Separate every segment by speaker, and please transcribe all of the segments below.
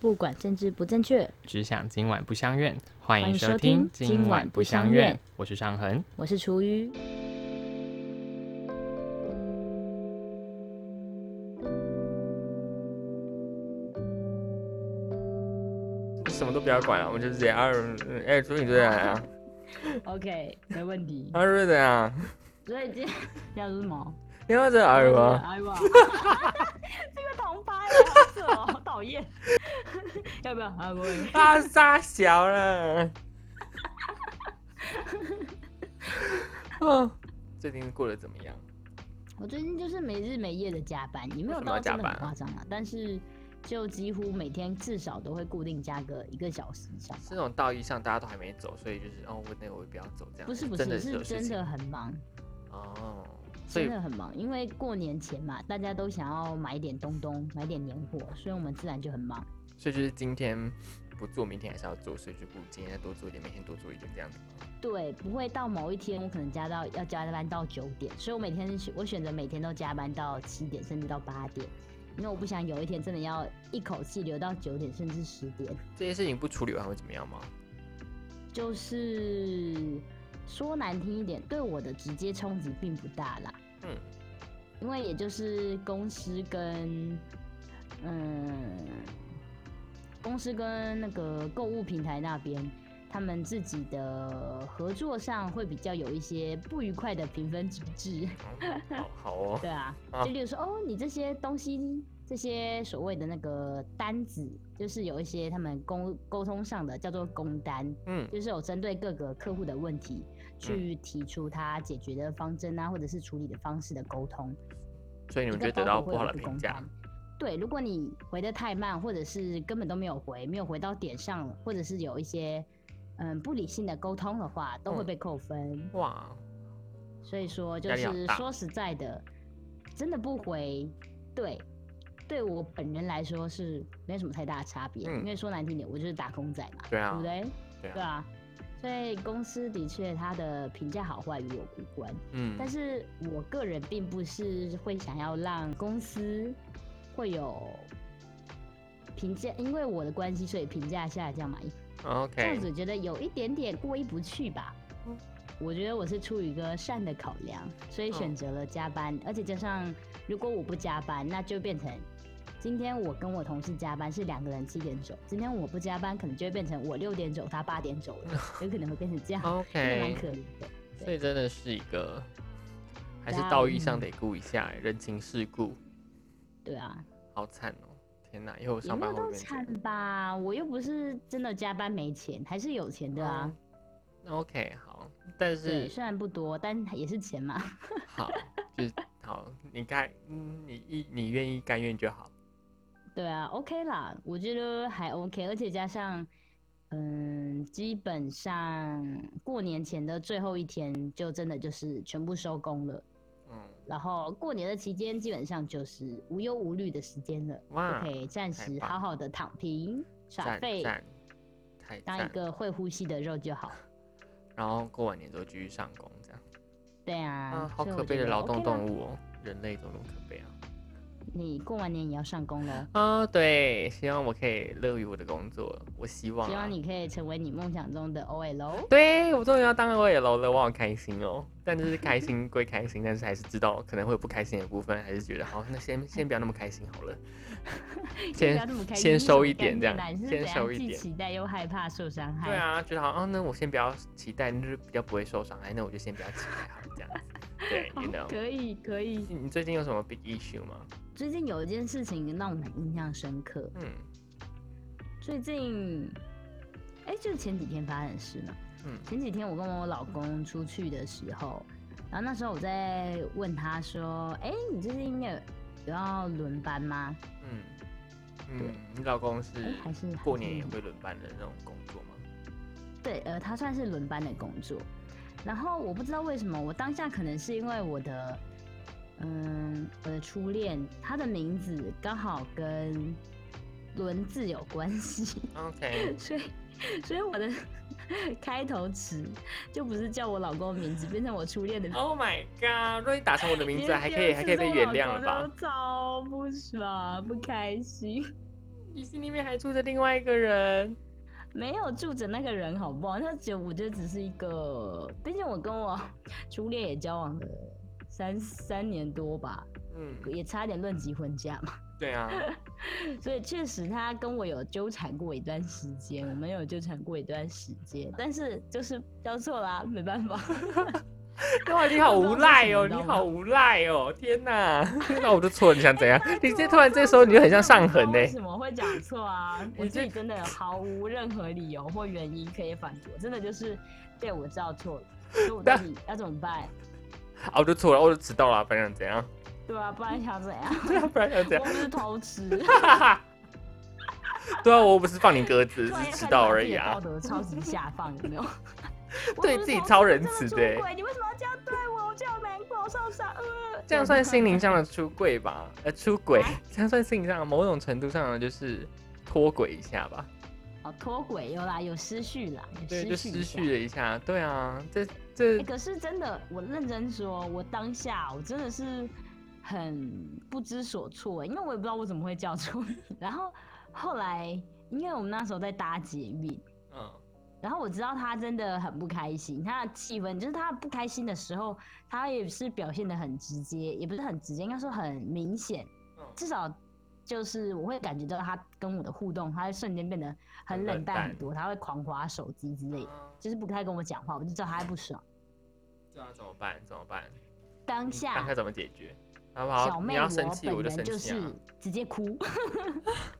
Speaker 1: 不管政治不正确，
Speaker 2: 只想今晚不相怨。欢迎
Speaker 1: 迎收
Speaker 2: 收听
Speaker 1: 听《
Speaker 2: 今晚不相怨》，我是尚恒。
Speaker 1: 我是厨余。
Speaker 2: 什么都不要管了，我们就直接啊，嗯哎，朱你这样啊
Speaker 1: ，OK，没问题。
Speaker 2: 啊是这样，
Speaker 1: 所以今天要什么？
Speaker 2: 你要这二吗？
Speaker 1: 哎哇，这个同拍好扯哦，好讨厌。要不要？啊，我
Speaker 2: 啊，傻小了。哦，最近过得怎么样？
Speaker 1: 我最近就是没日没夜的加班，也没有
Speaker 2: 为什么要
Speaker 1: 到真的
Speaker 2: 加班
Speaker 1: 夸张啊，但是就几乎每天至少都会固定加个一个小时以上吧。
Speaker 2: 是那种道义上大家都还没走，所以就是哦，我那个我也不要走这样。
Speaker 1: 不是不是，是真的很忙，
Speaker 2: 哦，
Speaker 1: 真的很忙，因为过年前嘛，大家都想要买点东东，买点年货，所以我们自然就很忙。
Speaker 2: 所以就是今天不做，明天还是要做，所以就不今天再多做一点，明天多做一点这样子吗。
Speaker 1: 对，不会到某一天我可能加到要加班到九点，所以我每天我选择每天都加班到七点甚至到八点，因为我不想有一天真的要一口气留到九点甚至十点。
Speaker 2: 这些事情不处理完会怎么样吗？
Speaker 1: 就是说难听一点，对我的直接冲击并不大啦。
Speaker 2: 嗯，
Speaker 1: 因为也就是公司跟嗯公司跟那个购物平台那边，他们自己的合作上会比较有一些不愉快的评分机制。
Speaker 2: 哦好好哦，
Speaker 1: 对啊，
Speaker 2: 啊
Speaker 1: 就例如说，哦，你这些东西，这些所谓的那个单子，就是有一些他们沟沟通上的叫做工单，
Speaker 2: 嗯
Speaker 1: 就是有针对各个客户的问题去提出他解决的方针啊，或者是处理的方式的沟通。
Speaker 2: 所以你们就得到不好的评价。
Speaker 1: 对，如果你回的太慢，或者是根本都没有回，没有回到点上，或者是有一些嗯不理性的沟通的话，都会
Speaker 2: 嗯
Speaker 1: 被扣分。
Speaker 2: 哇，
Speaker 1: 所以说，就是说实在的，真的不回，对，对我本人来说是没什么太大的差别。
Speaker 2: 嗯
Speaker 1: 因为说难听点，我就是打工仔嘛，
Speaker 2: 对啊
Speaker 1: 不对？
Speaker 2: 对啊
Speaker 1: 对啊。所以公司的确它的评价好坏与我无关，
Speaker 2: 嗯，
Speaker 1: 但是我个人并不是会想要让公司会有评价，因为我的关系，所以评价下降嘛。OK，这样子觉得有一点点过意不去吧。
Speaker 2: 嗯
Speaker 1: 我觉得我是出于一个善的考量，所以选择了加班，而且加上如果我不加班，那就变成今天我跟我同事加班是两个人七点走，今天我不加班，可能就会变成我六点走，他八点走了，有可能会变成这样，，OK，蛮可怜的。
Speaker 2: 所以真的是一个，还是道义上
Speaker 1: 嗯
Speaker 2: 得顾一下，人情世故，
Speaker 1: 对啊，
Speaker 2: 好惨哦！天哪，以后上班会不会变这样
Speaker 1: 惨吧？我又不是真的加班没钱，还是有钱的啊。
Speaker 2: 哦 OK，好，但
Speaker 1: 对，
Speaker 2: 是
Speaker 1: 虽然不多，但也是钱嘛。
Speaker 2: 好，就是好，你该，嗯，你意你愿意甘愿就好。
Speaker 1: 对啊，OK 啦，我觉得还 OK，而且加上，嗯，基本上过年前的最后一天，就真的就是全部收工了。
Speaker 2: 嗯，
Speaker 1: 然后过年的期间，基本上就是无忧无虑的时间了，
Speaker 2: 哇
Speaker 1: 就可以暂时好好的躺平耍
Speaker 2: 赞
Speaker 1: 废，当一
Speaker 2: 赞。
Speaker 1: 个会呼吸的肉就好。
Speaker 2: 然后过完年之后继续上工，这样
Speaker 1: 对啊，
Speaker 2: 啊，好可悲的劳动动物哦，人类都那么可悲啊。
Speaker 1: 你过完年也要上工了，
Speaker 2: 啊，对，希望我可以乐于我的工作，我希望、啊。
Speaker 1: 希望你可以成为你梦想中的 OL。
Speaker 2: 对我终于要当 OL 了，我好开心哦！但就是开心归开心，但是还是知道可能会有不开心的部分，还是觉得好，那先 先不要那么开心好了，先先收一点这样先收一点
Speaker 1: 期待又害怕受伤害。
Speaker 2: 对，啊，觉得好，啊，那我先不要期待，就是比较不会受伤害，那我就先不要期待好了，这样子。对，you know，
Speaker 1: 可以可以。
Speaker 2: 你你最近有什么 big issue 吗？
Speaker 1: 最近有一件事情让我很印象深刻。
Speaker 2: 嗯
Speaker 1: 最近，哎、就是前几天发生的事嘛。
Speaker 2: 嗯
Speaker 1: 前几天我跟我老公出去的时候，然后那时候我在问他说：“哎、你最近有有要轮班吗
Speaker 2: 嗯嗯，你老公是
Speaker 1: 哎还是
Speaker 2: 过年也会轮班的那种工作吗？？”
Speaker 1: 对，呃，他算是轮班的工作。然后我不知道为什么，我当下可能是因为我的，嗯，我的初恋，他的名字刚好跟轮字有关系。
Speaker 2: OK，
Speaker 1: 所以，所以我的开头词就不是叫我老公的名字，变成我初恋的名字。
Speaker 2: Oh my god！如果你打成我的名字，还可以还可以被原谅了吧
Speaker 1: 超不爽，不开心。
Speaker 2: 你心里面还住着另外一个人，
Speaker 1: 没有住着那个人，好不好？那只我觉得只是一个，毕竟我跟我初恋也交往了三三年多吧，
Speaker 2: 嗯，
Speaker 1: 也差点论及婚嫁嘛。
Speaker 2: 对啊，
Speaker 1: 所以确实他跟我有纠缠过一段时间，我们有纠缠过一段时间，但是就是交错啦，没办法。
Speaker 2: 哇，你好无赖哦，你好无赖哦，天哪！那我就错了，你想怎样？你这突然这时候你就很像上痕呢、
Speaker 1: 为什么会讲错啊？我
Speaker 2: 这
Speaker 1: 自己真的毫无任何理由或原因可以反驳，真的就是对我知道错了，所以我到底要怎么办？
Speaker 2: 啊，我就错了，我就迟到了，不然怎样？
Speaker 1: 对啊，不然想怎样？
Speaker 2: 不然想怎样？
Speaker 1: 我不是偷吃，
Speaker 2: 对啊，我又不是放你鸽子，
Speaker 1: 只
Speaker 2: 是迟
Speaker 1: 到
Speaker 2: 而已啊
Speaker 1: 道。德超级下放，有没有？我
Speaker 2: 对自己超仁慈的欸
Speaker 1: 你为什么要这样对我？我这样难过，我受伤。呃，
Speaker 2: 这样算心灵上的出柜吧？呃，出轨
Speaker 1: 啊，
Speaker 2: 这样算心灵上的某种程度上的就是脱轨一下吧？
Speaker 1: 哦，脱轨有啦，有失序啦，有
Speaker 2: 对，就失
Speaker 1: 失序
Speaker 2: 了一下。对啊，这这
Speaker 1: 欸可是真的，我认真说，我当下我真的是很不知所措，因为我也不知道我怎么会叫出。然后后来，因为我们那时候在搭捷运，
Speaker 2: 嗯
Speaker 1: 然后我知道他真的很不开心，他的气氛就是他不开心的时候，他也是表现的很直接，也不是很直接，应该说很明显，
Speaker 2: 嗯
Speaker 1: 至少就是我会感觉到他跟我的互动，他会瞬间变得很冷
Speaker 2: 淡
Speaker 1: 淡很多，他会狂划手机之类的，
Speaker 2: 啊
Speaker 1: 就是不太跟我讲话，我就知道他会不爽。
Speaker 2: 这样怎么办？怎么办？
Speaker 1: 当下
Speaker 2: 看看怎么解决，好不好？小
Speaker 1: 妹我本人就是！直接哭，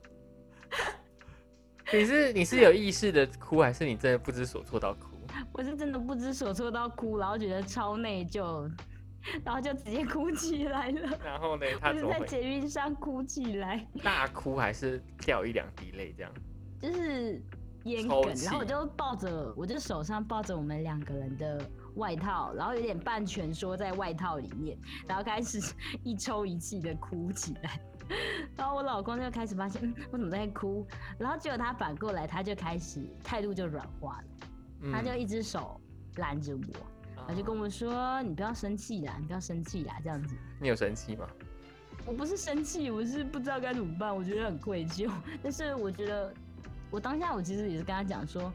Speaker 2: 你是你是有意识的哭，还是你真的不知所措到哭？
Speaker 1: 我是真的不知所措到哭，然后觉得超内疚，然后就直接哭起来了。
Speaker 2: 然后呢，
Speaker 1: 他就在捷运上哭起来，
Speaker 2: 大哭，还是掉一两滴泪这样？
Speaker 1: 就是烟
Speaker 2: 抽
Speaker 1: 梗，然后我就抱着，我就手上抱着我们两个人的外套，然后有点半蜷缩在外套里面，然后开始一抽一气的哭起来。然后我老公就开始发现，嗯，我怎么在哭？然后结果他反过来，他就开始态度就软化了，
Speaker 2: 嗯
Speaker 1: 他就一只手拦着我，他就跟我说：“你不要生气啦，你不要生气啦，这样子。”
Speaker 2: 你有生气吗？
Speaker 1: 我不是生气，我是不知道该怎么办，我觉得很愧疚。但是我觉得，我当下我其实也是跟他讲说，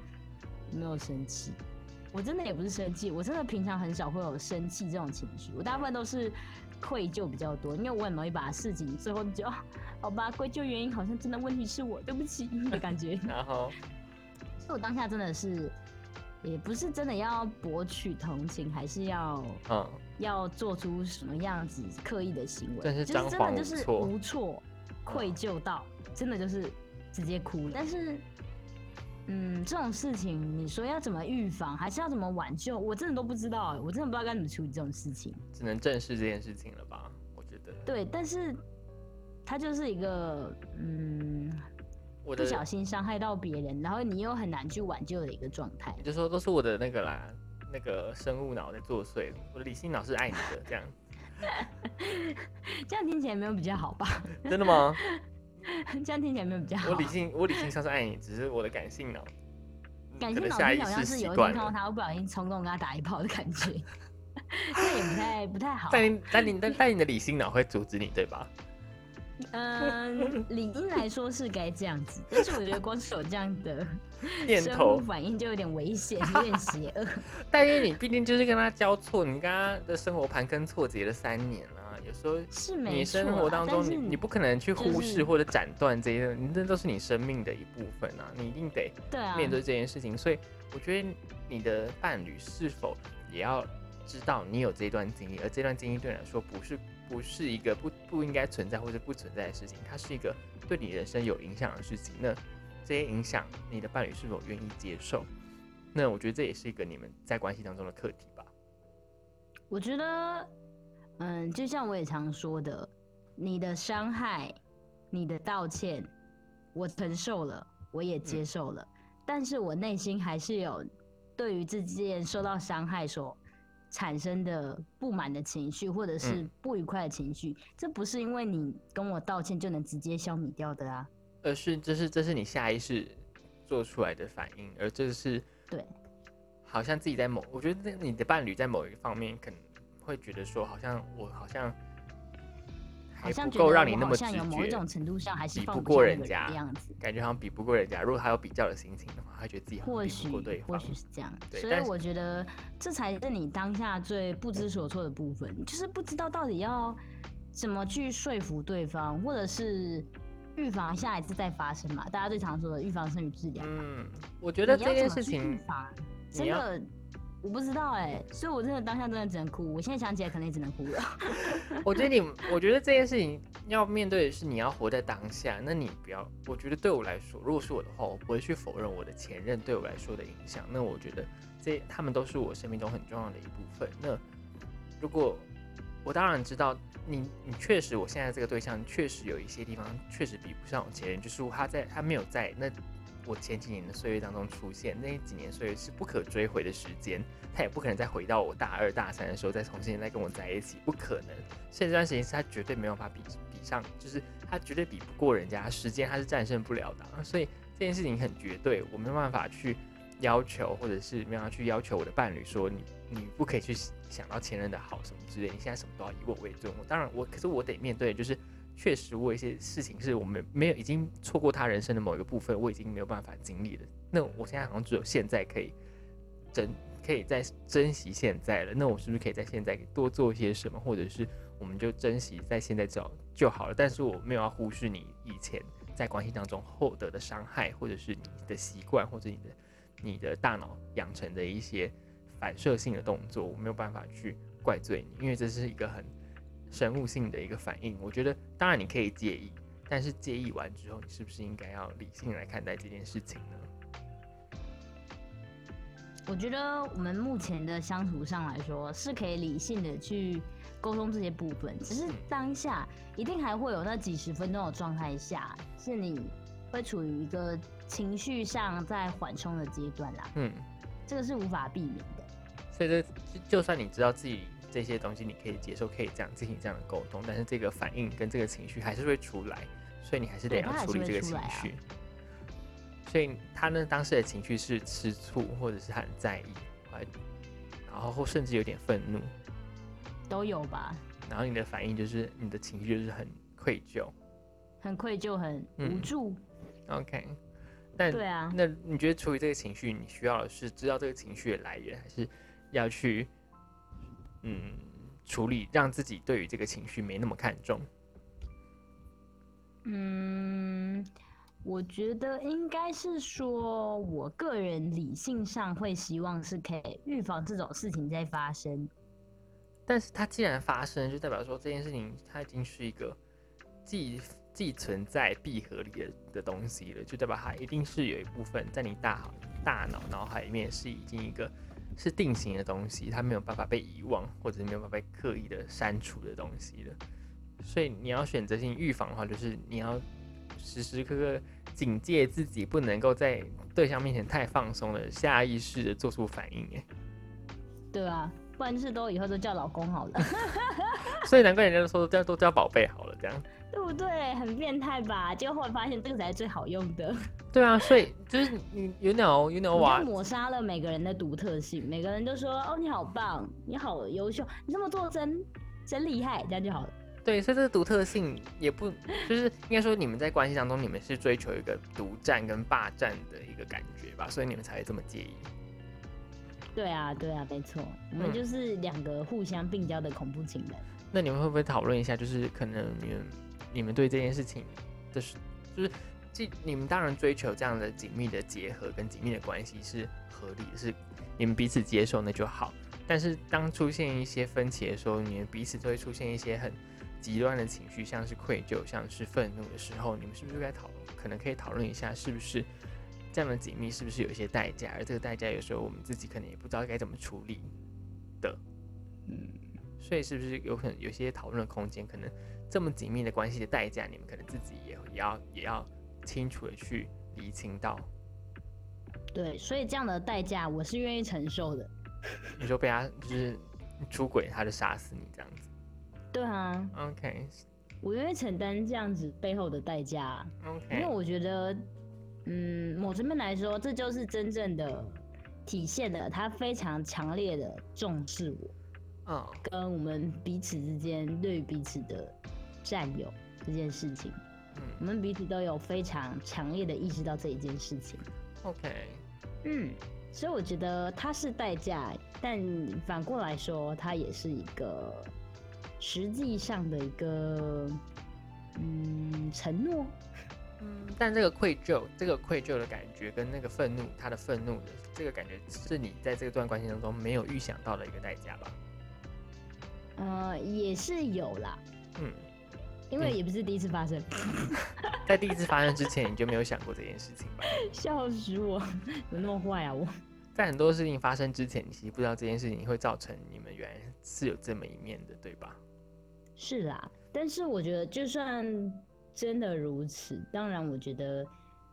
Speaker 1: 没有生气，我真的也不是生气，我真的平常很少会有生气这种情绪，我大部分都是愧疚比较多，因为我很容易把事情最后就 好吧，归咎原因好像真的问题是我，对不起 的感觉。
Speaker 2: 然后
Speaker 1: 所以我当下真的是，也不是真的要博取同情，还是要
Speaker 2: 嗯，
Speaker 1: 要做出什么样子刻意的行为，
Speaker 2: 是
Speaker 1: 就是真的就是
Speaker 2: 无措
Speaker 1: 无措、愧疚到，真的就是直接哭了。但是，嗯，这种事情你说要怎么预防，还是要怎么挽救，我真的都不知道欸，我真的不知道该怎么处理这种事情。
Speaker 2: 只能正视这件事情了吧？我觉得
Speaker 1: 对，但是它就是一个嗯，
Speaker 2: 我的，
Speaker 1: 不小心伤害到别人，然后你又很难去挽救的一个状态。
Speaker 2: 就说都是我的那个啦，那个生物脑在作祟，我的理性脑是爱你的，这样
Speaker 1: 这样听起来没有比较好吧？
Speaker 2: 真的吗？
Speaker 1: 这样听起来没有比较好。
Speaker 2: 我理性，我理性上是爱你，只是我的感性脑，嗯
Speaker 1: 感性脑筋好像是有一天。看到他，我不小心冲动跟他打一炮的感觉，这也不太不太好。
Speaker 2: 但你但你但但你的理性脑会阻止你，对吧？
Speaker 1: 嗯，理应来说是该这样子，但是我觉得光是有这样的生
Speaker 2: 念头
Speaker 1: 物反应就有点危险，有点邪恶。
Speaker 2: 但是你毕竟就是跟他交错，你跟他的生活盘根错节了三年啊，有时候
Speaker 1: 是没
Speaker 2: 你，生活当中你你不可能去忽视或者斩断这些，你这都是你生命的一部分啊，你一定得面对这件事情。所以我觉得你的伴侣是否也要知道你有这段经历，而这段经历对你来说不是不是一个不不应该存在或者不存在的事情，它是一个对你人生有影响的事情。那这些影响，你的伴侣是否愿意接受？那我觉得这也是一个你们在关系当中的课题吧。
Speaker 1: 我觉得，嗯，就像我也常说的，你的伤害，你的道歉，我承受了，我也接
Speaker 2: 嗯
Speaker 1: 受了，但是我内心还是有对于这件受到伤害所产生的不满的情绪，或者是
Speaker 2: 嗯
Speaker 1: 不愉快的情绪，这不是因为你跟我道歉就能直接消弭掉的啊。
Speaker 2: 而是这是这是你下意识做出来的反应，而这是
Speaker 1: 对，
Speaker 2: 好像自己在某，我觉得你的伴侣在某一个方面可能会觉得说，好像我好像还
Speaker 1: 像
Speaker 2: 不够让你那么直
Speaker 1: 好像有某一
Speaker 2: 觉，
Speaker 1: 种程度上还是
Speaker 2: 比不过人
Speaker 1: 不下那个人的样子。
Speaker 2: 感觉好像比不过人家。如果他有比较的心情的话，他觉得自己好像比
Speaker 1: 或许
Speaker 2: 不过对
Speaker 1: 或。许是这样，所以我觉得这才是你当下最不知所措的部分，就是不知道到底要怎么去说服对方，或者是预防下一次再发生嘛。大家最常说的预防胜于治疗。
Speaker 2: 嗯，我觉得这件事情，
Speaker 1: 真的我不知道哎、所以我真的当下真的只能哭。我现在想起来可能也只能哭了。
Speaker 2: 我觉得你，我觉得这件事情要面对的是你要活在当下。那你不要，我觉得对我来说，如果是我的话，我不会去否认我的前任对我来说的影响。那我觉得这他们都是我生命中很重要的一部分。那如果我当然知道你，你确实我现在这个对象确实有一些地方确实比不上我前任，就是他在他没有在那我前几年的岁月当中出现，那几年岁月是不可追回的时间，他也不可能再回到我大二大三的时候再重新再跟我在一起，不可能。所以这段时间是他绝对没有办法比比上，就是他绝对比不过人家，时间他是战胜不了的。所以这件事情很绝对，我没有办法去要求，或者是没有办法去要求我的伴侣说你你不可以去想到前任的好什么之类，你现在什么都要以我为尊。我当然我，可是我得面对就是。确实，我有一些事情是我们没有已经错过他人生的某一个部分，我已经没有办法经历了。那我现在好像只有现在可以珍，可以再珍惜现在了。那我是不是可以在现在多做一些什么，或者是我们就珍惜在现在就就好了？但是我没有要忽视你以前在关系当中获得的伤害，或者是你的习惯，或者你的你的大脑养成的一些反射性的动作，我没有办法去怪罪你，因为这是一个很。生物性的一个反应，我觉得当然你可以介意，但是介意完之后，你是不是应该要理性来看待这件事情呢？
Speaker 1: 我觉得我们目前的相处上来说，是可以理性的去沟通这些部分，只是当下一定还会有那几十分钟的状态下，是你会处于一个情绪上在缓冲的阶段啦。
Speaker 2: 嗯，
Speaker 1: 这个是无法避免的。
Speaker 2: 所以这就算你知道自己这些东西你可以接受，可以这样进行这样的沟通，但是这个反应跟这个情绪还是会出来，所以你还是得要处理这个情绪。所以他呢，当时的情绪是吃醋，或者是很在意，还然后甚至有点愤怒，
Speaker 1: 都有吧，
Speaker 2: 然后你的反应就是你的情绪就是很愧疚。
Speaker 1: 很愧疚，很无
Speaker 2: 嗯
Speaker 1: 助。
Speaker 2: OK，但
Speaker 1: 对啊，
Speaker 2: 那你觉得处理这个情绪，你需要的是知道这个情绪的来源，还是要去嗯处理，让自己对于这个情绪没那么看重？
Speaker 1: 嗯，我觉得应该是说，我个人理性上会希望是可以预防这种事情再发生。
Speaker 2: 但是它既然发生，就代表说这件事情它已经是一个既既存在闭合里的的东西了，就代表它一定是有一部分在你大大脑脑海里面是已经一个是定型的东西，它没有办法被遗忘，或者是没有办法被刻意的删除的东西了。所以你要选择性预防的话，就是你要时时刻刻警戒自己，不能够在对象面前太放松了，下意识的做出反应。哎，
Speaker 1: 对啊，不然就是都以后都叫老公好了，
Speaker 2: 所以难怪人家都说都叫都叫宝贝好了，这样。
Speaker 1: 对不对？很变态吧？结果后来发现这个才是最好用的，
Speaker 2: 对啊，所以就是你 you know you know
Speaker 1: 我就抹杀了每个人的独特性。每个人都说哦，你好棒，你好优秀，你这么做真真厉害，这样就好了。
Speaker 2: 对，所以这个独特性也不就是应该说你们在关系当中，你们是追求一个独占跟霸占的一个感觉吧，所以你们才会这么介意。
Speaker 1: 对啊，对啊，没错，我们
Speaker 2: 嗯
Speaker 1: 就是两个互相并交的恐怖情人。
Speaker 2: 那你们会不会讨论一下，就是可能你们你们对这件事情的是，就是既你们当然追求这样的紧密的结合跟紧密的关系是合理的，是你们彼此接受那就好。但是当出现一些分歧的时候，你们彼此都会出现一些很极端的情绪，像是愧疚、像是愤怒的时候，你们是不是该讨可能可以讨论一下，是不是这样的紧密是不是有一些代价，而这个代价有时候我们自己可能也不知道该怎么处理的。
Speaker 1: 嗯，
Speaker 2: 所以是不是有可能有些讨论的空间？可能这么紧密的关系的代价，你们可能自己也也要也要清楚的去理清到。
Speaker 1: 对，所以这样的代价我是愿意承受的。
Speaker 2: 你说被他就是出轨，他就杀死你这样子。
Speaker 1: 对啊
Speaker 2: ，OK
Speaker 1: 我愿意承担这样子背后的代价 OK，因为我觉得，嗯，某层面来说，这就是真正的体现了他非常强烈的重视我，
Speaker 2: 嗯
Speaker 1: 跟我们彼此之间对于彼此的占有这件事情，我
Speaker 2: 嗯
Speaker 1: 们彼此都有非常强烈的意识到这一件事情。
Speaker 2: ，OK，
Speaker 1: 嗯，所以我觉得它是代价，但反过来说，它也是一个实际上的一个嗯承诺。
Speaker 2: 嗯，但这个愧疚，这个愧疚的感觉跟那个愤怒，他的愤怒的这个感觉，是你在这段关系当中没有预想到的一个代价吧？
Speaker 1: 呃，也是有啦，
Speaker 2: 嗯，
Speaker 1: 因为也不是第一次发生，
Speaker 2: 在第一次发生之前，你就没有想过这件事情吧？
Speaker 1: 笑死我，怎么那么坏啊我？
Speaker 2: 在很多事情发生之前，你其实不知道这件事情会造成你们原来是有这么一面的，对吧？
Speaker 1: 是啦，但是我觉得就算真的如此，当然我觉得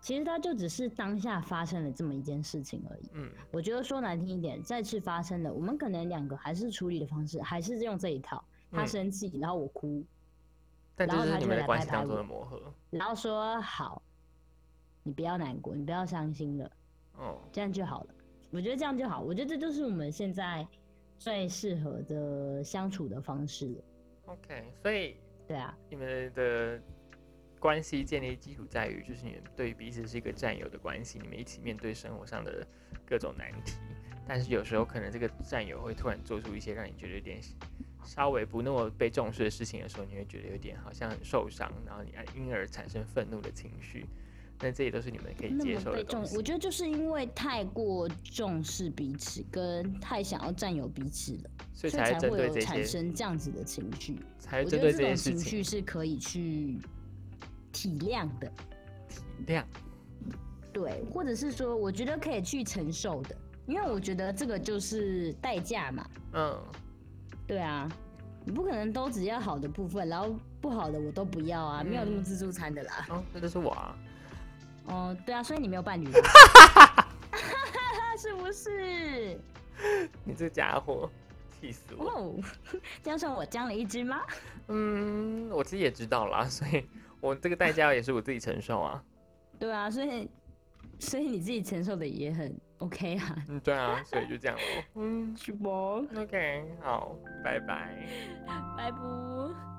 Speaker 1: 其实它就只是当下发生了这么一件事情而已。
Speaker 2: 嗯
Speaker 1: 我觉得说难听一点，再次发生了，我们可能两个还是处理的方式还是用这一套，他
Speaker 2: 嗯
Speaker 1: 生气，然后我哭，
Speaker 2: 但这是你们的
Speaker 1: 然后他就会来
Speaker 2: 关系当中
Speaker 1: 拍拍我
Speaker 2: 的磨合。
Speaker 1: 然后说好，你不要难过，你不要伤心了，
Speaker 2: 哦，
Speaker 1: 这样就好了。我觉得这样就好，我觉得这就是我们现在最适合的相处的方式了。
Speaker 2: OK，所以
Speaker 1: 对啊，
Speaker 2: 你们的关系建立基础在于，就是你们对彼此是一个战友的关系，你们一起面对生活上的各种难题。但是有时候可能这个战友会突然做出一些让你觉得有点稍微不那么被重视的事情的时候，你会觉得有点好像很受伤，然后你因而产生愤怒的情绪。那这也都是你们可以接受的东西。
Speaker 1: 我觉得就是因为太过重视彼此，跟太想要占有彼此了，
Speaker 2: 所以才会
Speaker 1: 有产，生这样子的情绪。
Speaker 2: 才针对这件
Speaker 1: 觉得这种情
Speaker 2: 情
Speaker 1: 绪是可以去体谅的，
Speaker 2: 体谅。
Speaker 1: 对，或者是说，我觉得可以去承受的，因为我觉得这个就是代价嘛。
Speaker 2: 嗯，
Speaker 1: 对啊，你不可能都只要好的部分，然后不好的我都不要啊，没有那么
Speaker 2: 嗯
Speaker 1: 自助餐的啦。
Speaker 2: 哦，那就是我啊。
Speaker 1: 哦，对啊，所以你没有伴侣吧，是不是？
Speaker 2: 你这家伙，气死我！
Speaker 1: 哦，加上我将了一只吗？
Speaker 2: 嗯，我自己也知道啦，所以我这个代价也是我自己承受啊。
Speaker 1: 对啊，所以所以你自己承受的也很 OK 啊，
Speaker 2: 嗯，对啊，所以就这样喽。嗯
Speaker 1: 是不
Speaker 2: ？，OK，好，拜拜。
Speaker 1: 拜拜。